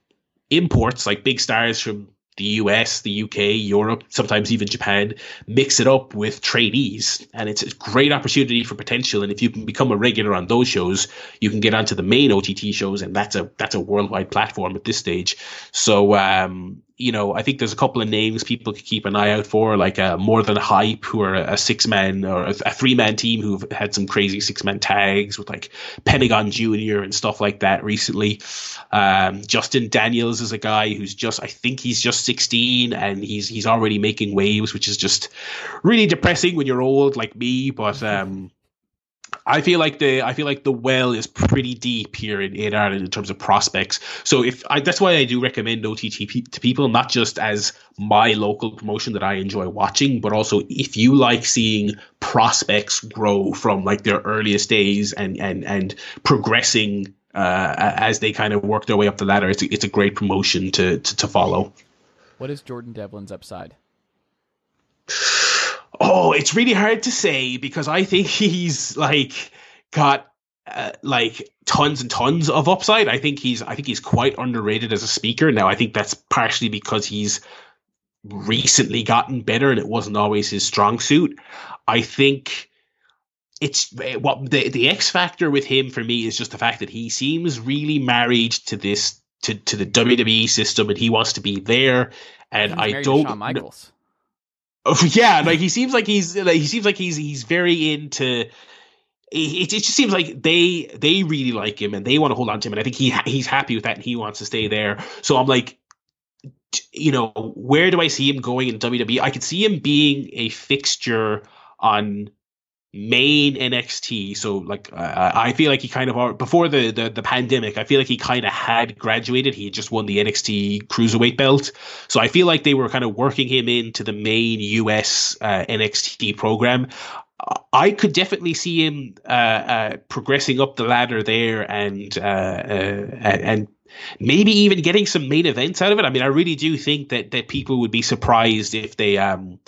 imports, like big stars from the US, the UK, Europe, sometimes even Japan, mix it up with trainees. And it's a great opportunity for potential. And if you can become a regular on those shows, you can get onto the main OTT shows, and that's a that's a worldwide platform at this stage. So um, you know, I think there's a couple of names people could keep an eye out for, like uh, More Than Hype, who are a, six man or a, a three man team who've had some crazy six man tags with like Pentagon Junior and stuff like that recently. Um, Justin Daniels is a guy who's just, I think he's just 16 and he's he's already making waves, which is just really depressing when you're old like me. But um, I feel like the I feel like the well is pretty deep here in, in Ireland in terms of prospects. So if I, that's why I do recommend OTT to people, not just as my local promotion that I enjoy watching, but also if you like seeing prospects grow from like their earliest days and and and progressing uh, as they kind of work their way up the ladder, it's a, it's a great promotion to, to to follow. What is Jordan Devlin's upside? Oh, it's really hard to say because I think he's like got uh, like tons and tons of upside. I think he's I think he's quite underrated as a speaker. Now I think that's partially because he's recently gotten better and it wasn't always his strong suit. I think it's what the the X factor with him for me is just the fact that he seems really married to this to to the WWE system and he wants to be there. And I don't. Shawn Michaels. Yeah, like he seems like he's like he seems like he's he's very into. It, it just seems like they they really like him and they want to hold on to him and I think he he's happy with that and he wants to stay there. So I'm like, you know, where do I see him going in WWE? I could see him being a fixture on main NXT. So like uh, I feel like he kind of before the, the the pandemic, I feel like he kind of had graduated. He had just won the NXT cruiserweight belt. So I feel like they were kind of working him into the main US uh, NXT program. I could definitely see him uh, uh, progressing up the ladder there and uh, and maybe even getting some main events out of it. I mean, I really do think that that people would be surprised if they um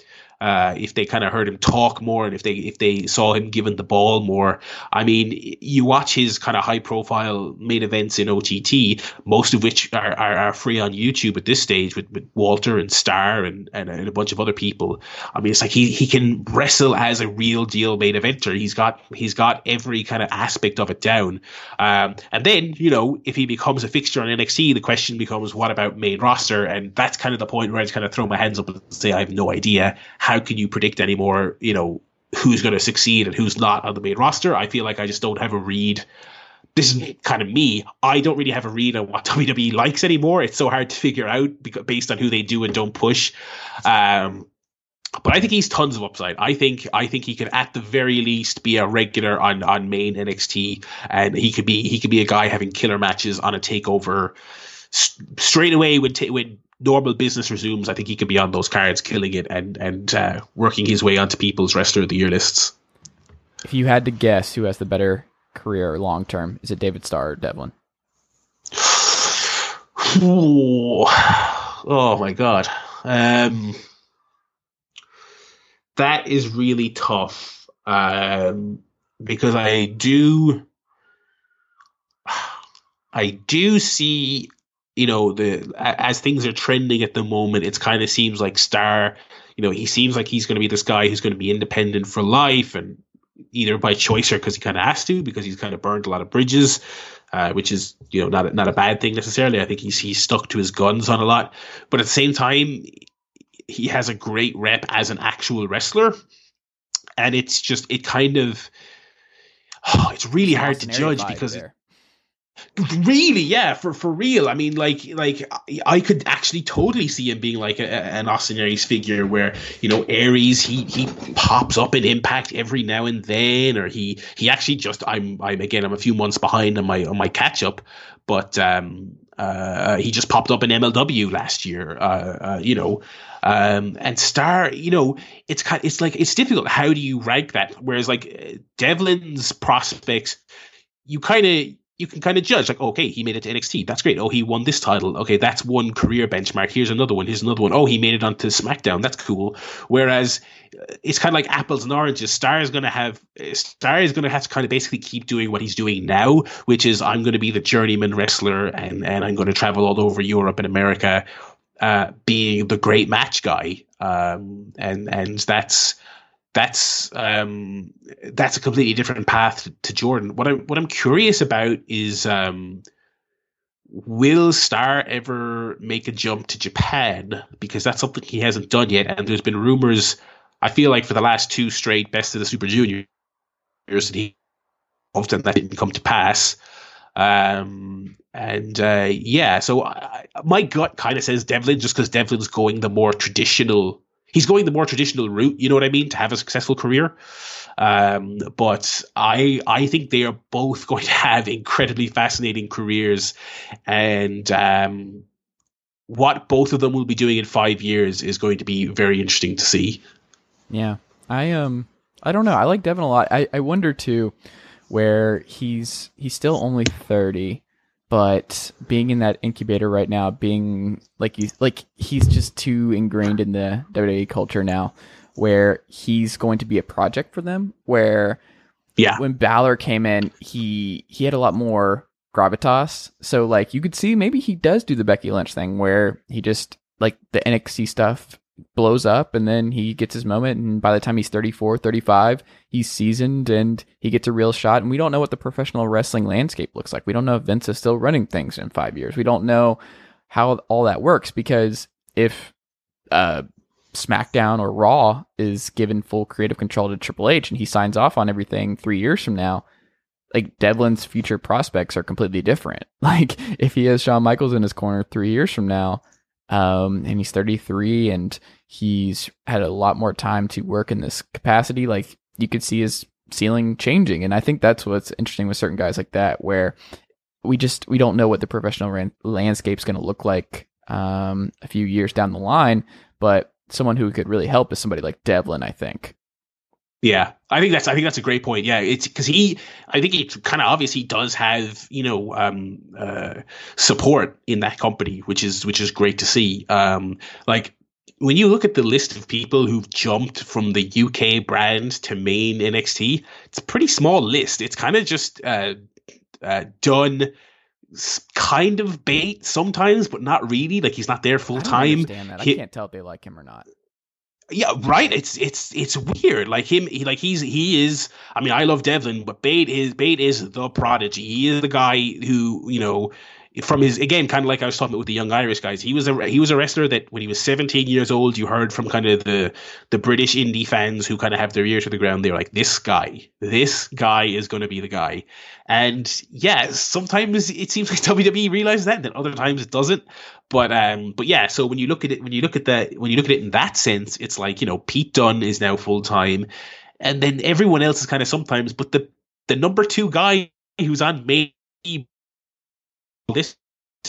uh, if they kind of heard him talk more and if they if they saw him given the ball more. I mean, you watch his kind of high profile main events in OTT, most of which are, are, are free on YouTube at this stage with, with Walter and Starr and, and, and, a bunch of other people. I mean, it's like he, he can wrestle as a real deal main eventer. He's got he's got every kind of aspect of it down. Um, and then you know if he becomes a fixture on NXT, the question becomes what about main roster? And that's kind of the point where I just kind of throw my hands up and say I have no idea how can you predict anymore, you know, who's going to succeed and who's not on the main roster. I feel like I just don't have a read this is kind of me. I don't really have a read on what WWE likes anymore. It's so hard to figure out based on who they do and don't push. Um, but I think he's tons of upside. I think I think he could at the very least be a regular on on main NXT, and he could be he could be a guy having killer matches on a takeover straight away when ta- when normal business resumes. I think he could be on those cards, killing it and and uh, working his way onto people's wrestler of the year lists. If you had to guess who has the better career long term, is it David Starr or Devlin? oh my god. Um, that is really tough um, because I do, I do see, you know, the as things are trending at the moment, it kind of seems like Starr you know, he seems like he's going to be this guy who's going to be independent for life and either by choice or because he kind of has to because he's kind of burned a lot of bridges. Uh, which is you know not not a bad thing necessarily. I think he's he's stuck to his guns on a lot, but at the same time, he has a great rep as an actual wrestler, and it's just it kind of oh, it's really hard to judge because. Really, yeah, for for real. I mean, like like I could actually totally see him being like a, an Austin Aries figure, where you know Aries he he pops up in Impact every now and then, or he he actually just I'm I'm again I'm a few months behind on my on my catch up, but um uh he just popped up in MLW last year, uh, uh you know, um, and Starr, you know, it's kind, it's like it's difficult. How do you rank that? Whereas like Devlin's prospects, you kind of you can kind of judge like, okay, he made it to NXT. That's great. Oh, he won this title. Okay, that's one career benchmark. Here's another one. Here's another one. Oh, he made it onto SmackDown. That's cool. Whereas uh, it's kind of like apples and oranges. Starr is going to have Starr is going to have to kind of basically keep doing what he's doing now, which is I'm going to be the journeyman wrestler and and I'm going to travel all over Europe and America uh, being the great match guy, um, and and that's that's um, that's a completely different path to Jordan. What I'm what I'm curious about is um, will Starr ever make a jump to Japan because that's something he hasn't done yet, and there's been rumors. I feel like for the last two straight Best of the Super Juniors that he often that didn't come to pass. Um, and uh, yeah, so I, my gut kind of says Devlin just because Devlin's going the more traditional. He's going the more traditional route. You know what I mean? To have a successful career. Um, but I I think they are both going to have incredibly fascinating careers, and um, what both of them will be doing in five years is going to be very interesting to see. Yeah, I um I don't know. I like Devlin a lot. I I wonder too where he's he's still only 30 but being in that incubator right now being like you, like he's just too ingrained in the WWE culture now where he's going to be a project for them where yeah. when Balor came in he he had a lot more gravitas. So like you could see maybe he does do the Becky Lynch thing where he just like the NXT stuff blows up and then he gets his moment and by the time he's 34 35 he's seasoned and he gets a real shot and we don't know what the professional wrestling landscape looks like. We don't know if vince is still running things in five years. We don't know how all that works because if uh, smackdown or raw is given full creative control to triple h and he signs off on everything three years from now like devlin's future prospects are completely different. Like if he has shawn michaels in his corner three years from now um, and he's 33 and he's had a lot more time to work in this capacity. Like you could see his ceiling changing. And I think that's what's interesting with certain guys like that, where we just, we don't know what the professional ran- landscape is going to look like, um, a few years down the line, but someone who could really help is somebody like Devlin, I think. Yeah, I think that's I think that's a great point. Yeah, it's because he, I think he kind of obvious he does have you know um, uh, support in that company, which is which is great to see. Um, like when you look at the list of people who've jumped from the UK brand to main NXT, it's a pretty small list. It's kind of just uh, uh, Dunne kind of Bate sometimes, but not really. Like he's not there full time. I, I can't tell if they like him or not yeah, right. It's it's it's weird. Like him, he, like he's he is. I mean, I love Devlin, but Bate is Bate is the prodigy. He is the guy who you know from his again, kind of like I was talking about with the young Irish guys. He was a he was a wrestler that when he was 17 years old, you heard from kind of the the British indie fans who kind of have their ear to the ground. They're like, "This guy, this guy is going to be the guy." And yeah, sometimes it seems like WWE realizes that, and other times it doesn't. But um, but yeah. So when you look at it, when you look at that, when you look at it in that sense, it's like you know Pete Dunne is now full time, and then everyone else is kind of sometimes. But the the number two guy who's on maybe this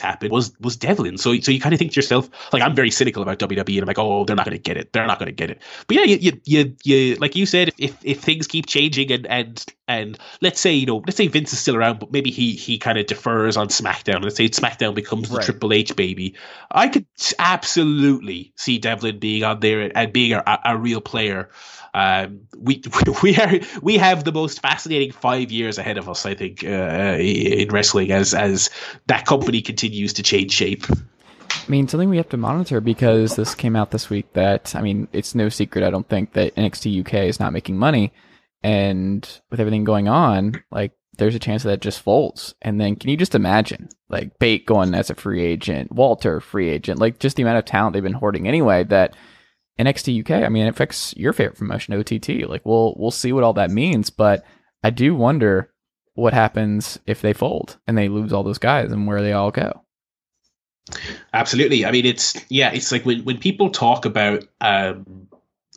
happened was was Devlin. So so you kind of think to yourself, like I'm very cynical about WWE, and I'm like, oh, they're not going to get it. They're not going to get it. But yeah, you, you you you like you said, if if things keep changing and and and let's say you know, let's say Vince is still around, but maybe he he kind of defers on SmackDown. Let's say SmackDown becomes the right. Triple H baby. I could absolutely see Devlin being on there and being a, a real player. Um, we we are we have the most fascinating five years ahead of us. I think uh, in wrestling as as that company continues to change shape. I mean, something we have to monitor because this came out this week that I mean, it's no secret. I don't think that NXT UK is not making money, and with everything going on, like there's a chance that just folds. And then can you just imagine like Bate going as a free agent, Walter free agent, like just the amount of talent they've been hoarding anyway that in NXT UK, I mean, it affects your favorite promotion, OTT. Like, we'll we'll see what all that means, but I do wonder what happens if they fold and they lose all those guys and where they all go. Absolutely. I mean, it's yeah, it's like when when people talk about um,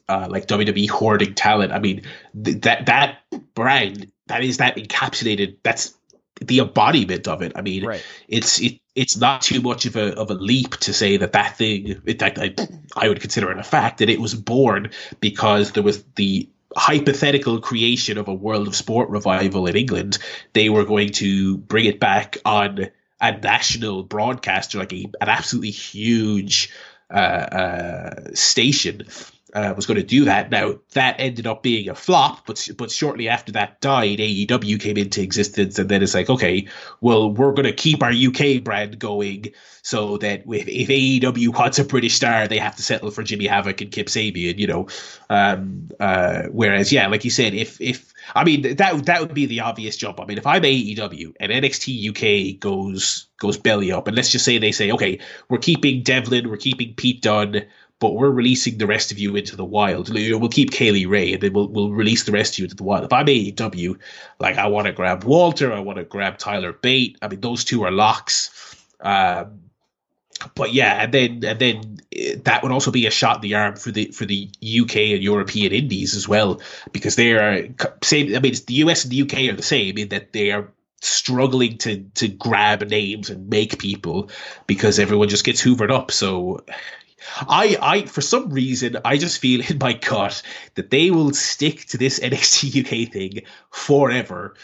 uh, like WWE hoarding talent. I mean, th- that that brand that is that encapsulated. That's the embodiment of it. I mean, right. it's it, it's not too much of a of a leap to say that that thing. In fact, I, I would consider it a fact that it was born because there was the hypothetical creation of a world of sport revival in England. They were going to bring it back on a national broadcaster, like a, an absolutely huge uh, uh, station uh, was going to do that. Now that ended up being a flop, but but shortly after that died, AEW came into existence, and then it's like, okay, well, we're going to keep our UK brand going, so that if, if AEW wants a British star, they have to settle for Jimmy Havoc and Kip Sabian, you know. Um, uh, whereas, yeah, like you said, if if I mean that that would be the obvious jump. I mean, if I'm AEW and NXT UK goes goes belly up, and let's just say they say, okay, we're keeping Devlin, we're keeping Pete Dunne but we're releasing the rest of you into the wild. We'll keep Kay Lee Ray, and then we'll we'll release the rest of you into the wild. If I'm AEW, like I want to grab Walter, I want to grab Tyler Bate. I mean, those two are locks. Um, but yeah, and then and then eh, that would also be a shot in the arm for the for the UK and European indies as well, because they are same. I mean, the US and the UK are the same in that they are struggling to to grab names and make people because everyone just gets hoovered up. So I, I, for some reason, I just feel in my gut that they will stick to this NXT UK thing forever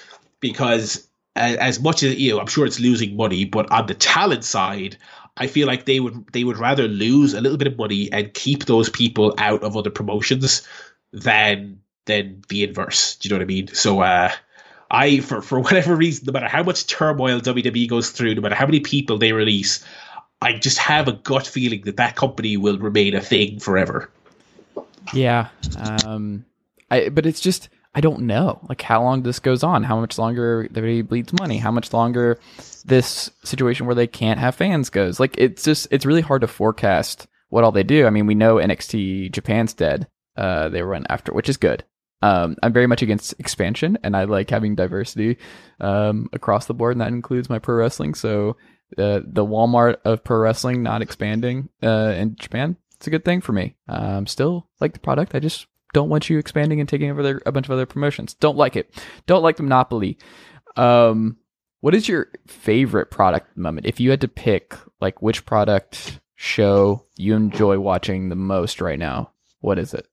because as much as you know, I'm sure it's losing money, but on the talent side, I feel like they would they would rather lose a little bit of money and keep those people out of other promotions than than the inverse. Do you know what I mean? So uh I for for whatever reason, no matter how much turmoil WWE goes through, no matter how many people they release, I just have a gut feeling that that company will remain a thing forever. Yeah, um, I but it's just I don't know like how long this goes on, how much longer WWE bleeds money, how much longer this situation where they can't have fans goes. Like it's just it's really hard to forecast what all they do. I mean, we know NXT Japan's dead. Uh, they run after, which is good. Um, I'm very much against expansion, and I like having diversity um, across the board, and that includes my pro wrestling. So uh, the Walmart of pro wrestling not expanding uh, in Japan. It's a good thing for me. Um, still like the product. I just don't want you expanding and taking over their, a bunch of other promotions. Don't like it. Don't like the monopoly. Um, what is your favorite product moment? If you had to pick, like, which product show you enjoy watching the most right now, what is it?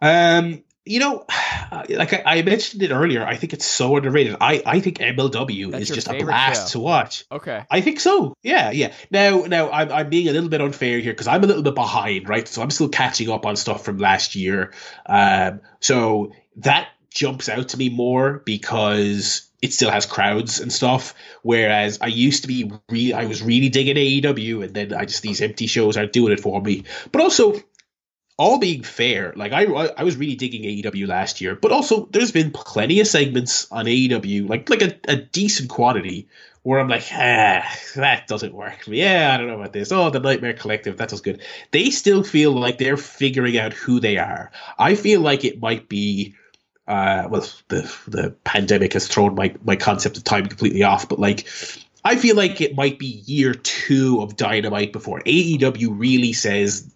Um, you know, like I, I, mentioned it earlier, I think it's so underrated. I, I think MLW That's is just a blast show. to watch. Okay, I think so. Yeah, yeah. Now, now I'm I'm being a little bit unfair here because I'm a little bit behind, right? So I'm still catching up on stuff from last year. Um, so that jumps out to me more because it still has crowds and stuff. Whereas I used to be, re- I was really digging AEW, and then I just these empty shows aren't doing it for me. But also, all being fair, like I I was really digging AEW last year, but also there's been plenty of segments on AEW, like like a, a decent quantity where I'm like, ah, that doesn't work. Yeah, I don't know about this. Oh, the Nightmare Collective, that was good. They still feel like they're figuring out who they are. I feel like it might be uh, well, the the pandemic has thrown my my concept of time completely off. But like, I feel like it might be year two of Dynamite before AEW really says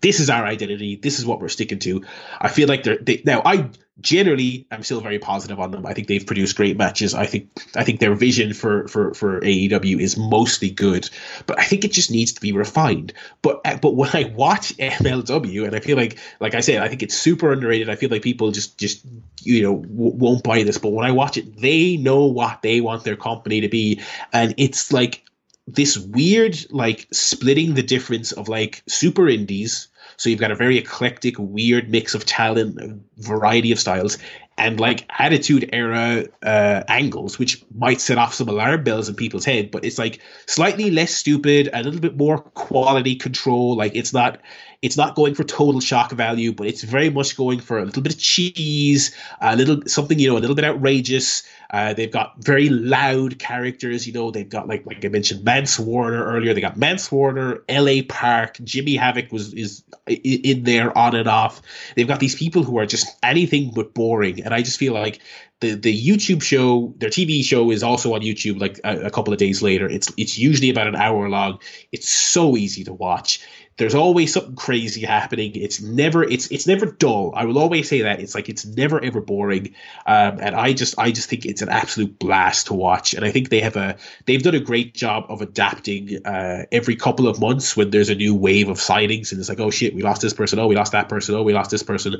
this is our identity. This is what we're sticking to. I feel like they're they, now. I generally I'm still very positive on them. I think they've produced great matches. I think I think their vision for for for AEW is mostly good, but I think it just needs to be refined. But uh, but when I watch MLW and I feel like like I said, I think it's super underrated. I feel like people just just you know w- won't buy this, but when I watch it, they know what they want their company to be, and it's like this weird like splitting the difference of like super indies so you've got a very eclectic, weird mix of talent, variety of styles, and like attitude era uh, angles, which might set off some alarm bells in people's head. But it's like slightly less stupid, a little bit more quality control. Like it's not it's not going for total shock value, but it's very much going for a little bit of cheese, a little something you know, a little bit outrageous. Uh, they've got very loud characters. You know, they've got like like I mentioned, Mance Warner earlier. They got Mance Warner, L.A. Park, Jimmy Havoc was is in there on and off. They've got these people who are just anything but boring, and I just feel like the the YouTube show, their TV show is also on YouTube. Like a, a couple of days later, it's it's usually about an hour long. It's so easy to watch there's always something crazy happening. It's never it's it's never dull. I will always say that it's like it's never ever boring. Um, and I just I just think it's an absolute blast to watch. And I think they have a they've done a great job of adapting uh, every couple of months when there's a new wave of sightings and it's like oh shit we lost this person oh we lost that person oh we lost this person.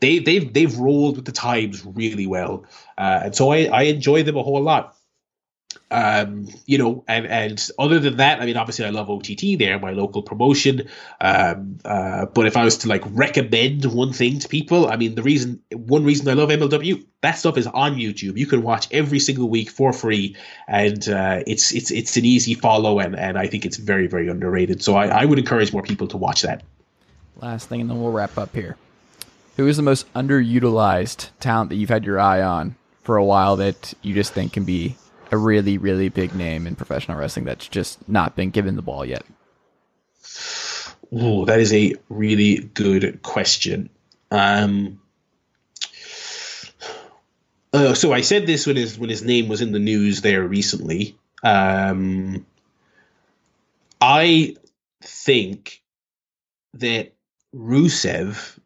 They they've they've rolled with the times really well, uh, and so I I enjoy them a whole lot um, you know, and and other than that, I mean, obviously, I love OTT. They're my local promotion. Um, uh, but if I was to like recommend one thing to people, I mean, the reason, one reason I love MLW, that stuff is on YouTube. You can watch every single week for free, and uh, it's it's it's an easy follow, and and I think it's very very underrated. So I, I would encourage more people to watch that. Last thing, and then we'll wrap up here. Who is the most underutilized talent that you've had your eye on for a while that you just think can be a really, really big name in professional wrestling that's just not been given the ball yet? Oh, that is a really good question. Um, uh, so I said this when his when his name was in the news there recently. Um, I think that Rusev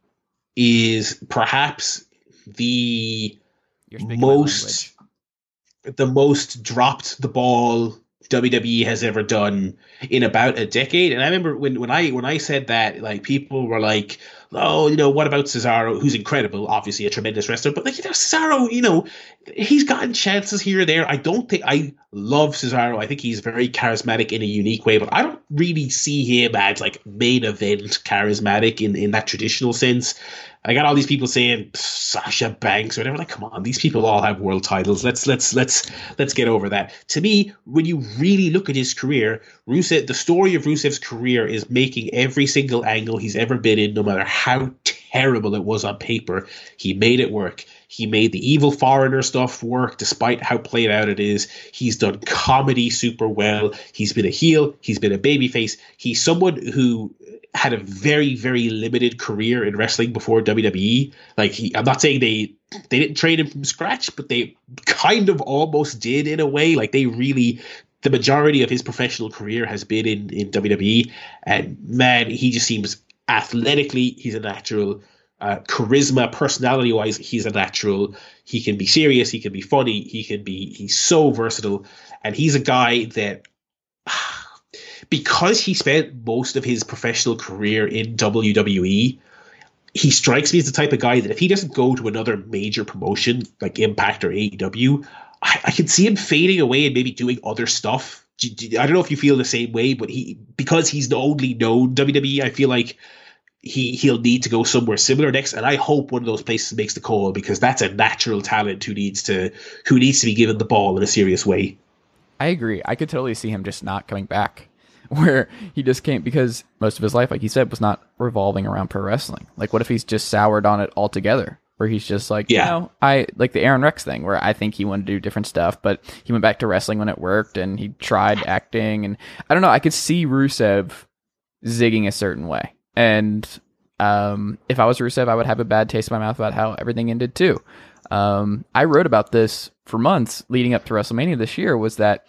is perhaps the most the most dropped the ball WWE has ever done in about a decade. And I remember when, when I when I said that, like people were like, "Oh, you know, what about Cesaro? Who's incredible, obviously a tremendous wrestler, but like you know, Cesaro, you know, he's gotten chances here or there. I don't think I love Cesaro. I think he's very charismatic in a unique way, but I don't really see him as like main event charismatic in in that traditional sense. I got all these people saying Sasha Banks or whatever. Like, come on, these people all have world titles. Let's let's let's let's get over that. To me, when you really look at his career, Rusev, the story of Rusev's career is making every single angle he's ever been in, no matter how terrible it was on paper, he made it work. He made the evil foreigner stuff work despite how played out it is. He's done comedy super well. He's been a heel. He's been a babyface. He's someone who had a very very limited career in wrestling before WWE. Like he, I'm not saying they they didn't train him from scratch, but they kind of almost did in a way. Like they really the majority of his professional career has been in in WWE, and man, he just seems athletically he's a natural. Uh, charisma, personality wise, he's a natural. He can be serious. He can be funny. He can be. He's so versatile, and he's a guy that because he spent most of his professional career in WWE, he strikes me as the type of guy that if he doesn't go to another major promotion like Impact or AEW, I, I can see him fading away and maybe doing other stuff. I don't know if you feel the same way, but he because he's the only known WWE, I feel like he he'll need to go somewhere similar next. And I hope one of those places makes the call because that's a natural talent who needs to who needs to be given the ball in a serious way. I agree. I could totally see him just not coming back. where he just can't because most of his life, like he said, was not revolving around pro wrestling. Like, what if he's just soured on it altogether? Where he's just like, Yeah. you know, I like the Aron Rex thing, where I think he wanted to do different stuff, but he went back to wrestling when it worked, and he tried acting, and I don't know, I could see Rusev zigging a certain way, and um, if I was Rusev, I would have a bad taste in my mouth about how everything ended too. Um, I wrote about this for months leading up to WrestleMania this year. Was that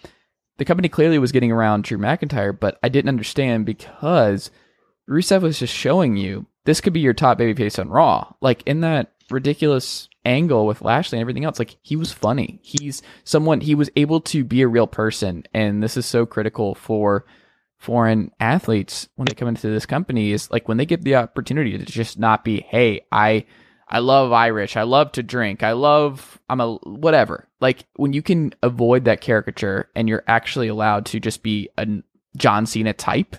the company clearly was getting around Drew McIntyre, but I didn't understand because Rusev was just showing you this could be your top babyface on Raw. Like in that ridiculous angle with Lashley and everything else, like he was funny. He's someone he was able to be a real person, and this is so critical for foreign athletes when they come into this company is like when they get the opportunity to just not be, hey, I I love Irish, I love to drink, I love I'm a whatever. Like when you can avoid that caricature and you're actually allowed to just be a John Cena type,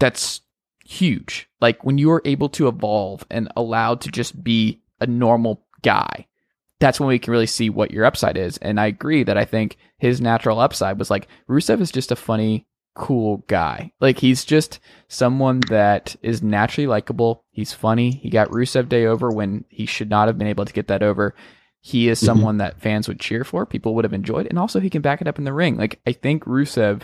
that's huge. Like when you are able to evolve and allowed to just be a normal guy, that's when we can really see what your upside is. And I agree that I think his natural upside was like Rusev is just a funny, cool guy. Like he's just someone that is naturally likable. He's funny. He got Rusev Day over when he should not have been able to get that over. He is mm-hmm. someone that fans would cheer for, people would have enjoyed, and also he can back it up in the ring. Like I think Rusev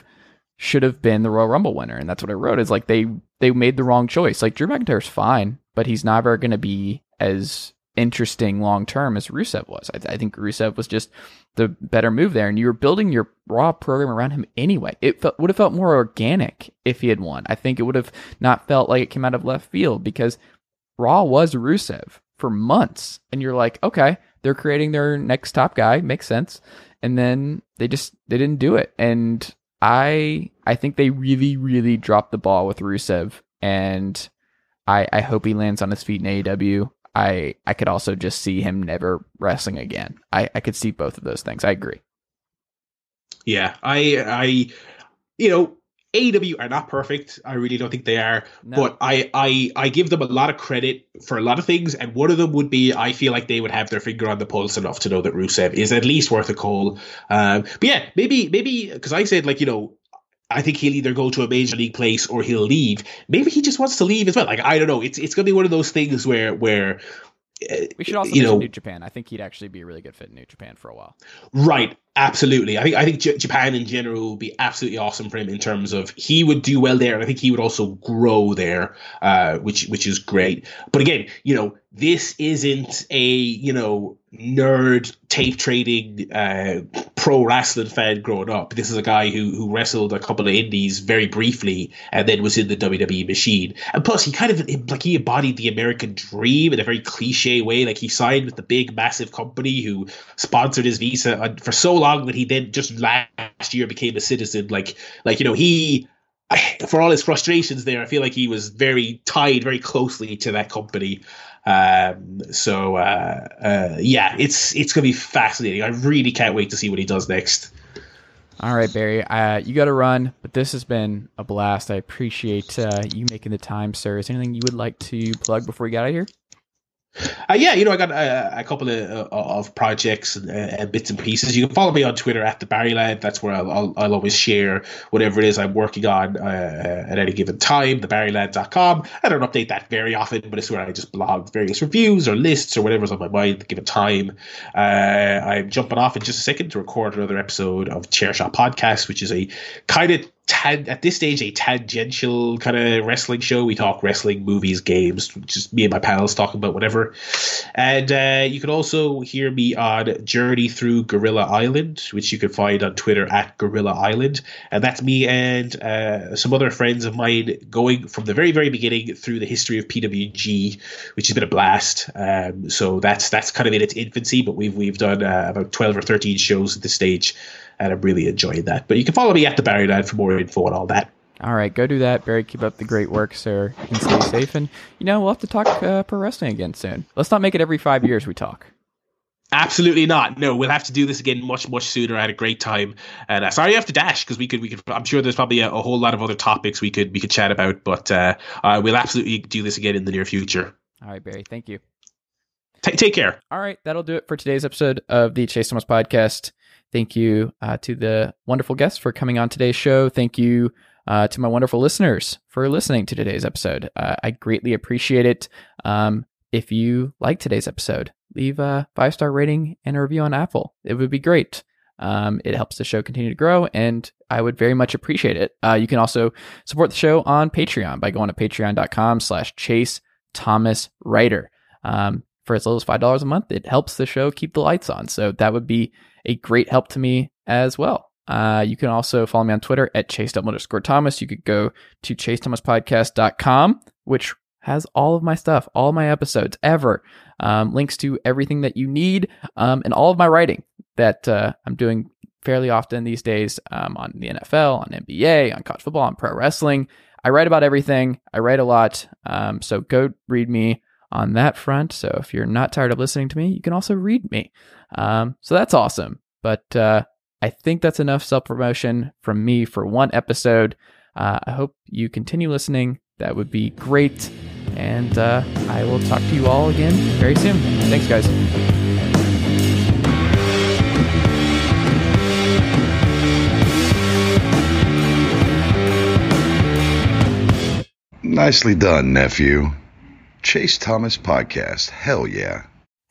should have been the Royal Rumble winner, and that's what I wrote. Is like they they made the wrong choice. Like Drew McIntyre's fine, but he's never going to be as interesting long term as Rusev was. I, I think Rusev was just the better move there, and you were building your Raw program around him anyway. It felt, would have felt more organic if he had won. I think it would have not felt like it came out of left field because Raw was Rusev for months, and you're like, okay, they're creating their next top guy, makes sense, and then they just they didn't do it, and I I think they really really dropped the ball with Rusev, and I I hope he lands on his feet in AEW. I I could also just see him never wrestling again. I I could see both of those things. I agree. Yeah, I, I, you know, AEW are not perfect. I really don't think they are. No. But I, I, I give them a lot of credit for a lot of things, and one of them would be I feel like they would have their finger on the pulse enough to know that Rusev is at least worth a call. Um, but yeah, maybe, maybe because I said like you know. I think he'll either go to a major league place or he'll leave. Maybe he just wants to leave as well. Like I don't know. It's it's gonna be one of those things where where uh, We should also you know New Japan. I think he'd actually be a really good fit in New Japan for a while. Right, absolutely. I think I think J- Japan in general would be absolutely awesome for him in terms of he would do well there, and I think he would also grow there, uh, which which is great. But again, you know, this isn't a you know nerd tape trading uh, pro wrestling fan growing up. This is a guy who who wrestled a couple of indies very briefly and then was in the WWE machine. And plus, he kind of like he embodied the American dream in a very cliche way. Like he signed with the big massive company who sponsored his visa uh, for so long that he then just last year became a citizen. Like like you know he. For all his frustrations there, I feel like he was very tied very closely to that company. Um, so uh, uh, yeah, it's it's gonna be fascinating. I really can't wait to see what he does next. All right, Barry, uh, you got to run, but this has been a blast. I appreciate uh, you making the time, sir. Is anything you would like to plug before we get out of here? Uh, yeah, you know, I got a, a couple of, uh, of projects and, uh, bits and pieces. You can follow me on Twitter at the Barry Lad. That's where I'll, I'll, I'll always share whatever it is I'm working on uh, at any given time. TheBarryLad.com. I don't update that very often, but it's where I just blog various reviews or lists or whatever's on my mind at the given time. Uh, I'm jumping off in just a second to record another episode of Chair Shot Podcast, which is a kind of at this stage a tangential kind of wrestling show. We talk wrestling, movies, games, just me and my pals talking about whatever. And uh, you can also hear me on Journey Through Gorilla Island, which you can find on Twitter at Gorilla Island. And that's me and uh, some other friends of mine going from the very, very beginning through the history of PWG, which has been a blast. Um, so that's that's kind of in its infancy, but we've we've done uh, about twelve or thirteen shows at this stage and I'm really enjoyed that. But you can follow me at the Barry Lad for more info and all that. All right, go do that, Barry. Keep up the great work, sir, and stay safe. And you know, we'll have to talk uh, pro wrestling again soon. Let's not make it every five years we talk. Absolutely not. No, we'll have to do this again much, much sooner. I had a great time, and uh, sorry you have to dash because we could, we could. I'm sure there's probably a, a, whole lot of other topics we could we could chat about, but uh, uh, we'll absolutely do this again in the near future. All right, Barry. Thank you. T- take care. All right, that'll do it for today's episode of the Chase Thomas podcast. Thank you uh, to the wonderful guests for coming on today's show. Thank you uh, to my wonderful listeners for listening to today's episode. Uh, I greatly appreciate it. Um, if you like today's episode, leave a five star rating and a review on Apple. It would be great. Um, it helps the show continue to grow, and I would very much appreciate it. Uh, you can also support the show on Patreon by going to patreon.com slash chase Thomas Writer. Um, for as little as $5 a month, it helps the show keep the lights on. So that would be a great help to me as well. Uh, you can also follow me on Twitter at chase underscore Thomas. You could go to chasethomaspodcast.com, which has all of my stuff, all my episodes ever, um, links to everything that you need, um, and all of my writing that uh, I'm doing fairly often these days um, on the NFL, on NBA, on college football, on pro wrestling. I write about everything. I write a lot. Um, so go read me on that front. So if you're not tired of listening to me, you can also read me. Um, so that's awesome. But uh, I think that's enough self promotion from me for one episode. Uh, I hope you continue listening. That would be great. And uh, I will talk to you all again very soon. Thanks, guys. Nicely done, nephew. Chase Thomas Podcast. Hell yeah.